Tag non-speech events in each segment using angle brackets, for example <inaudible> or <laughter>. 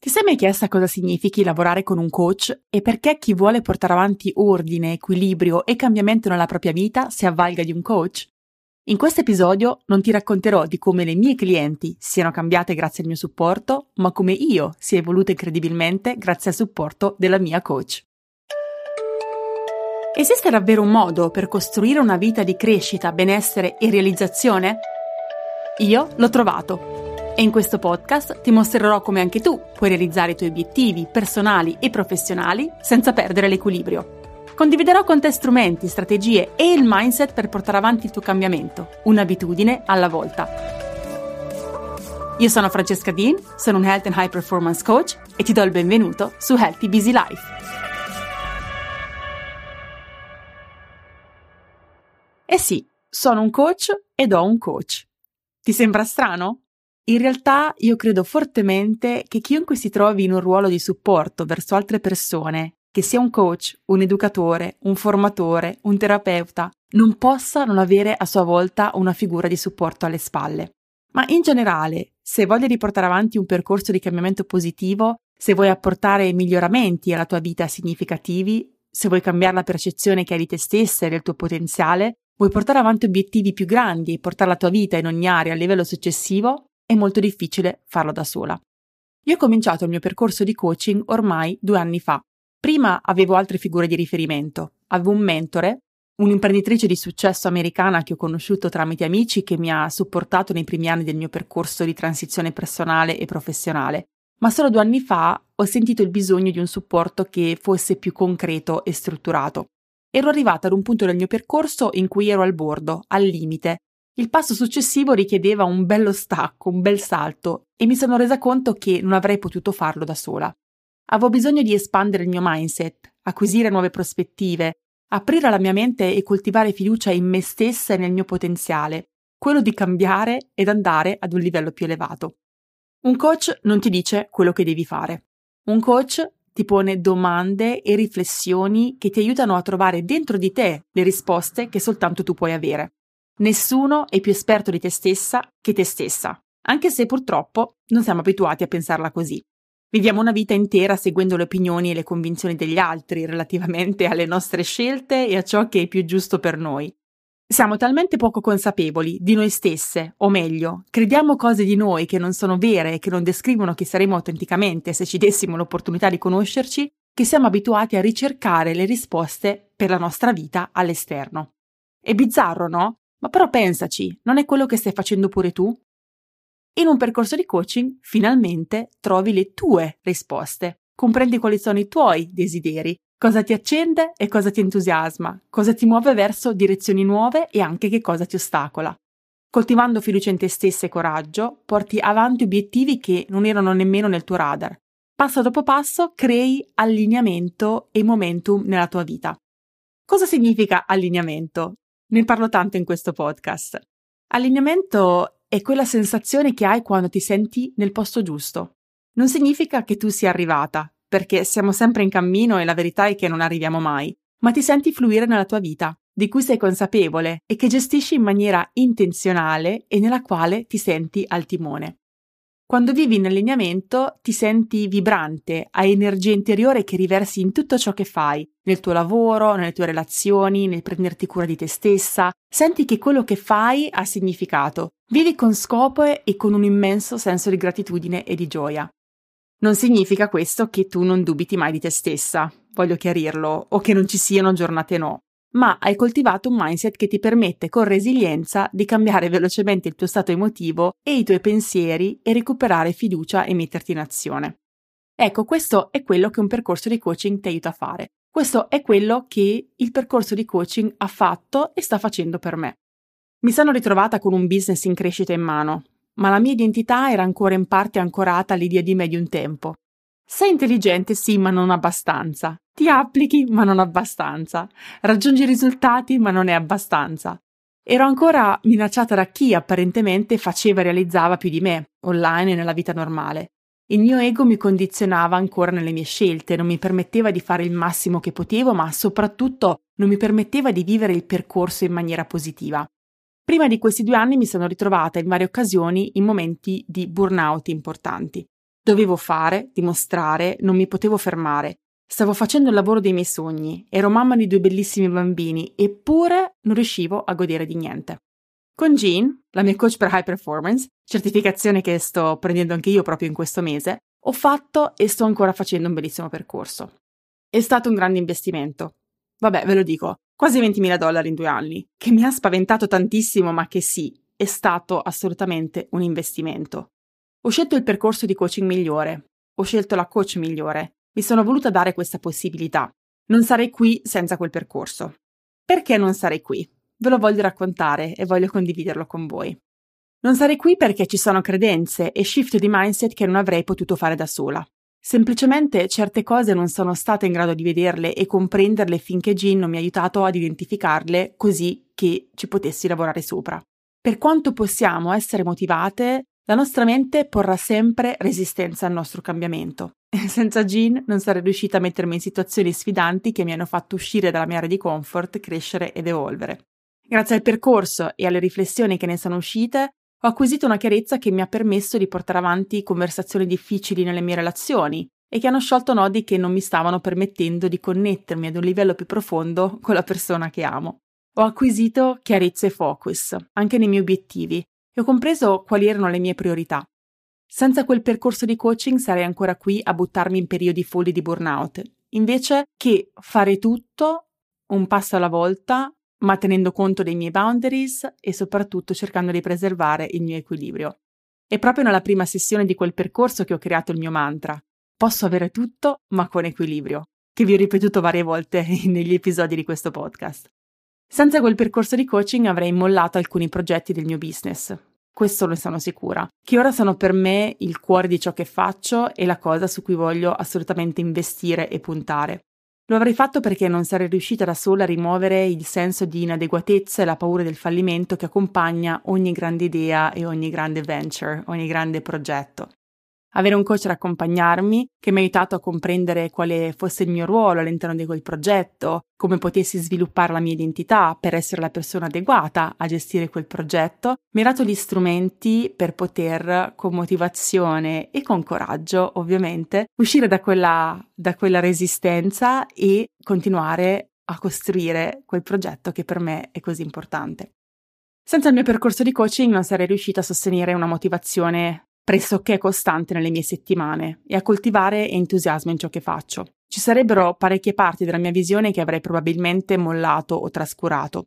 Ti sei mai chiesta cosa significhi lavorare con un coach e perché chi vuole portare avanti ordine, equilibrio e cambiamento nella propria vita si avvalga di un coach? In questo episodio non ti racconterò di come le mie clienti siano cambiate grazie al mio supporto, ma come io sia evoluta incredibilmente grazie al supporto della mia coach. Esiste davvero un modo per costruire una vita di crescita, benessere e realizzazione? Io l'ho trovato e in questo podcast ti mostrerò come anche tu puoi realizzare i tuoi obiettivi personali e professionali senza perdere l'equilibrio. Condividerò con te strumenti, strategie e il mindset per portare avanti il tuo cambiamento, un'abitudine alla volta. Io sono Francesca Dean, sono un Health and High Performance Coach e ti do il benvenuto su Healthy Busy Life. Eh sì, sono un coach ed ho un coach. Ti sembra strano? In realtà io credo fortemente che chiunque si trovi in un ruolo di supporto verso altre persone, che sia un coach, un educatore, un formatore, un terapeuta, non possa non avere a sua volta una figura di supporto alle spalle. Ma in generale, se vogli riportare avanti un percorso di cambiamento positivo, se vuoi apportare miglioramenti alla tua vita significativi, se vuoi cambiare la percezione che hai di te stessa e del tuo potenziale, vuoi portare avanti obiettivi più grandi e portare la tua vita in ogni area a livello successivo, è molto difficile farlo da sola. Io ho cominciato il mio percorso di coaching ormai due anni fa. Prima avevo altre figure di riferimento. Avevo un mentore, un'imprenditrice di successo americana che ho conosciuto tramite amici che mi ha supportato nei primi anni del mio percorso di transizione personale e professionale. Ma solo due anni fa ho sentito il bisogno di un supporto che fosse più concreto e strutturato. Ero arrivata ad un punto del mio percorso in cui ero al bordo, al limite, il passo successivo richiedeva un bello stacco, un bel salto, e mi sono resa conto che non avrei potuto farlo da sola. Avevo bisogno di espandere il mio mindset, acquisire nuove prospettive, aprire la mia mente e coltivare fiducia in me stessa e nel mio potenziale, quello di cambiare ed andare ad un livello più elevato. Un coach non ti dice quello che devi fare. Un coach ti pone domande e riflessioni che ti aiutano a trovare dentro di te le risposte che soltanto tu puoi avere. Nessuno è più esperto di te stessa che te stessa, anche se purtroppo non siamo abituati a pensarla così. Viviamo una vita intera seguendo le opinioni e le convinzioni degli altri relativamente alle nostre scelte e a ciò che è più giusto per noi. Siamo talmente poco consapevoli di noi stesse, o meglio, crediamo cose di noi che non sono vere e che non descrivono chi saremo autenticamente se ci dessimo l'opportunità di conoscerci, che siamo abituati a ricercare le risposte per la nostra vita all'esterno. È bizzarro, no? Ma però pensaci, non è quello che stai facendo pure tu? In un percorso di coaching, finalmente trovi le tue risposte, comprendi quali sono i tuoi desideri, cosa ti accende e cosa ti entusiasma, cosa ti muove verso direzioni nuove e anche che cosa ti ostacola. Coltivando fiducia in te stessa e coraggio, porti avanti obiettivi che non erano nemmeno nel tuo radar. Passo dopo passo crei allineamento e momentum nella tua vita. Cosa significa allineamento? Ne parlo tanto in questo podcast. Allineamento è quella sensazione che hai quando ti senti nel posto giusto. Non significa che tu sia arrivata, perché siamo sempre in cammino e la verità è che non arriviamo mai, ma ti senti fluire nella tua vita, di cui sei consapevole e che gestisci in maniera intenzionale e nella quale ti senti al timone. Quando vivi in allineamento ti senti vibrante, hai energia interiore che riversi in tutto ciò che fai, nel tuo lavoro, nelle tue relazioni, nel prenderti cura di te stessa. Senti che quello che fai ha significato. Vivi con scopo e con un immenso senso di gratitudine e di gioia. Non significa questo che tu non dubiti mai di te stessa, voglio chiarirlo, o che non ci siano giornate no ma hai coltivato un mindset che ti permette con resilienza di cambiare velocemente il tuo stato emotivo e i tuoi pensieri e recuperare fiducia e metterti in azione. Ecco, questo è quello che un percorso di coaching ti aiuta a fare. Questo è quello che il percorso di coaching ha fatto e sta facendo per me. Mi sono ritrovata con un business in crescita in mano, ma la mia identità era ancora in parte ancorata all'idea di me di un tempo. Sei intelligente, sì, ma non abbastanza. Ti applichi, ma non abbastanza. Raggiungi risultati, ma non è abbastanza. Ero ancora minacciata da chi apparentemente faceva e realizzava più di me, online e nella vita normale. Il mio ego mi condizionava ancora nelle mie scelte, non mi permetteva di fare il massimo che potevo, ma soprattutto non mi permetteva di vivere il percorso in maniera positiva. Prima di questi due anni mi sono ritrovata in varie occasioni in momenti di burnout importanti. Dovevo fare, dimostrare, non mi potevo fermare. Stavo facendo il lavoro dei miei sogni, ero mamma di due bellissimi bambini, eppure non riuscivo a godere di niente. Con Jean, la mia coach per high performance, certificazione che sto prendendo anche io proprio in questo mese, ho fatto e sto ancora facendo un bellissimo percorso. È stato un grande investimento. Vabbè, ve lo dico, quasi 20.000 dollari in due anni, che mi ha spaventato tantissimo, ma che sì, è stato assolutamente un investimento. Ho scelto il percorso di coaching migliore, ho scelto la coach migliore, mi sono voluta dare questa possibilità. Non sarei qui senza quel percorso. Perché non sarei qui? Ve lo voglio raccontare e voglio condividerlo con voi. Non sarei qui perché ci sono credenze e shift di mindset che non avrei potuto fare da sola. Semplicemente certe cose non sono stata in grado di vederle e comprenderle finché Jean non mi ha aiutato ad identificarle così che ci potessi lavorare sopra. Per quanto possiamo essere motivate, la nostra mente porrà sempre resistenza al nostro cambiamento. <laughs> Senza Jean non sarei riuscita a mettermi in situazioni sfidanti che mi hanno fatto uscire dalla mia area di comfort, crescere ed evolvere. Grazie al percorso e alle riflessioni che ne sono uscite, ho acquisito una chiarezza che mi ha permesso di portare avanti conversazioni difficili nelle mie relazioni e che hanno sciolto nodi che non mi stavano permettendo di connettermi ad un livello più profondo con la persona che amo. Ho acquisito chiarezza e focus, anche nei miei obiettivi, e ho compreso quali erano le mie priorità. Senza quel percorso di coaching sarei ancora qui a buttarmi in periodi folli di burnout, invece che fare tutto un passo alla volta, ma tenendo conto dei miei boundaries e soprattutto cercando di preservare il mio equilibrio. È proprio nella prima sessione di quel percorso che ho creato il mio mantra. Posso avere tutto, ma con equilibrio, che vi ho ripetuto varie volte <laughs> negli episodi di questo podcast. Senza quel percorso di coaching avrei mollato alcuni progetti del mio business. Questo ne sono sicura, che ora sono per me il cuore di ciò che faccio e la cosa su cui voglio assolutamente investire e puntare. Lo avrei fatto perché non sarei riuscita da sola a rimuovere il senso di inadeguatezza e la paura del fallimento che accompagna ogni grande idea e ogni grande venture, ogni grande progetto. Avere un coach ad accompagnarmi che mi ha aiutato a comprendere quale fosse il mio ruolo all'interno di quel progetto, come potessi sviluppare la mia identità per essere la persona adeguata a gestire quel progetto, mi ha dato gli strumenti per poter, con motivazione e con coraggio, ovviamente, uscire da quella, da quella resistenza e continuare a costruire quel progetto che per me è così importante. Senza il mio percorso di coaching non sarei riuscita a sostenere una motivazione pressoché costante nelle mie settimane e a coltivare entusiasmo in ciò che faccio. Ci sarebbero parecchie parti della mia visione che avrei probabilmente mollato o trascurato.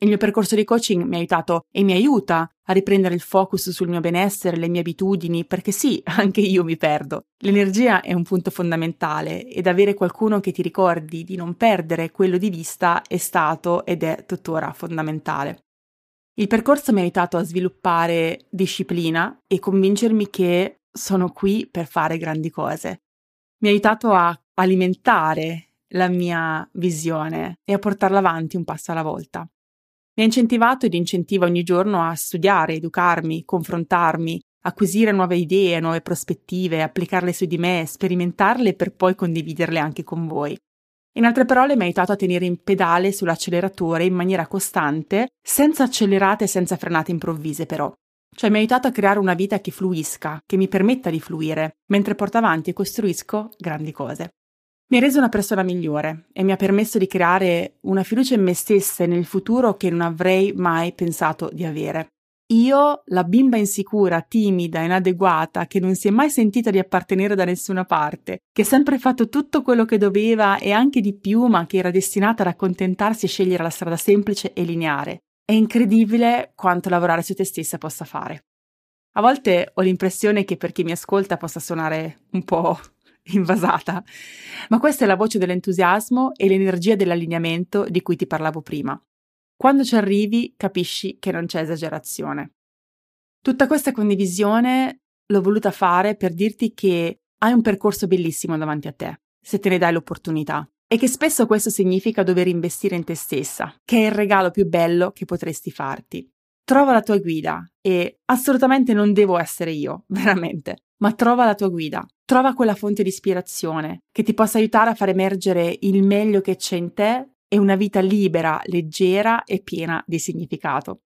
Il mio percorso di coaching mi ha aiutato e mi aiuta a riprendere il focus sul mio benessere, le mie abitudini, perché sì, <laughs> anche io mi perdo. L'energia è un punto fondamentale ed avere qualcuno che ti ricordi di non perdere quello di vista è stato ed è tuttora fondamentale. Il percorso mi ha aiutato a sviluppare disciplina e convincermi che sono qui per fare grandi cose. Mi ha aiutato a alimentare la mia visione e a portarla avanti un passo alla volta. Mi ha incentivato ed incentiva ogni giorno a studiare, educarmi, confrontarmi, acquisire nuove idee, nuove prospettive, applicarle su di me, sperimentarle per poi condividerle anche con voi. In altre parole, mi ha aiutato a tenere in pedale sull'acceleratore in maniera costante, senza accelerate e senza frenate improvvise però. Cioè mi ha aiutato a creare una vita che fluisca, che mi permetta di fluire, mentre porto avanti e costruisco grandi cose. Mi ha reso una persona migliore e mi ha permesso di creare una fiducia in me stessa e nel futuro che non avrei mai pensato di avere. Io, la bimba insicura, timida, inadeguata, che non si è mai sentita di appartenere da nessuna parte, che ha sempre fatto tutto quello che doveva e anche di più, ma che era destinata ad accontentarsi e scegliere la strada semplice e lineare. È incredibile quanto lavorare su te stessa possa fare. A volte ho l'impressione che per chi mi ascolta possa suonare un po' <laughs> invasata, ma questa è la voce dell'entusiasmo e l'energia dell'allineamento di cui ti parlavo prima. Quando ci arrivi capisci che non c'è esagerazione. Tutta questa condivisione l'ho voluta fare per dirti che hai un percorso bellissimo davanti a te, se te ne dai l'opportunità, e che spesso questo significa dover investire in te stessa, che è il regalo più bello che potresti farti. Trova la tua guida e assolutamente non devo essere io, <laughs> veramente, ma trova la tua guida, trova quella fonte di ispirazione che ti possa aiutare a far emergere il meglio che c'è in te e una vita libera, leggera e piena di significato.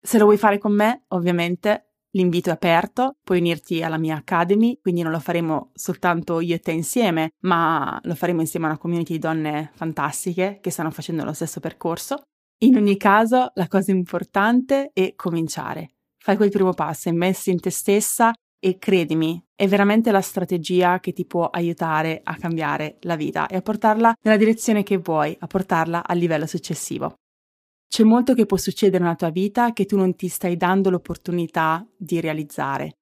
Se lo vuoi fare con me, ovviamente, L'invito è aperto, puoi unirti alla mia Academy, quindi non lo faremo soltanto io e te insieme, ma lo faremo insieme a una community di donne fantastiche che stanno facendo lo stesso percorso. In ogni caso, la cosa importante è cominciare. Fai quel primo passo, investi in te stessa e credimi, è veramente la strategia che ti può aiutare a cambiare la vita e a portarla nella direzione che vuoi, a portarla al livello successivo. C'è molto che può succedere nella tua vita che tu non ti stai dando l'opportunità di realizzare.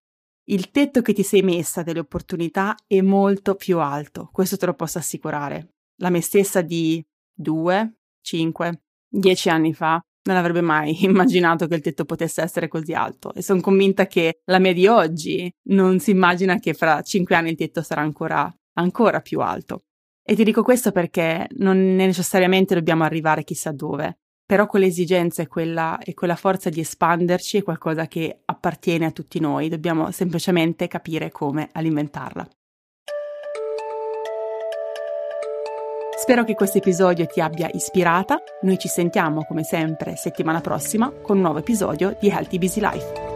Il tetto che ti sei messa delle opportunità è molto più alto, questo te lo posso assicurare. La me stessa di 2, 5, 10 anni fa non avrebbe mai <laughs> immaginato che il tetto potesse essere così alto e sono convinta che la mia di oggi non si immagina che fra 5 anni il tetto sarà ancora, ancora più alto. E ti dico questo perché non necessariamente dobbiamo arrivare chissà dove, però quell'esigenza e quella, e quella forza di espanderci è qualcosa che appartiene a tutti noi, dobbiamo semplicemente capire come alimentarla. Spero che questo episodio ti abbia ispirata, noi ci sentiamo come sempre settimana prossima con un nuovo episodio di Healthy Busy Life.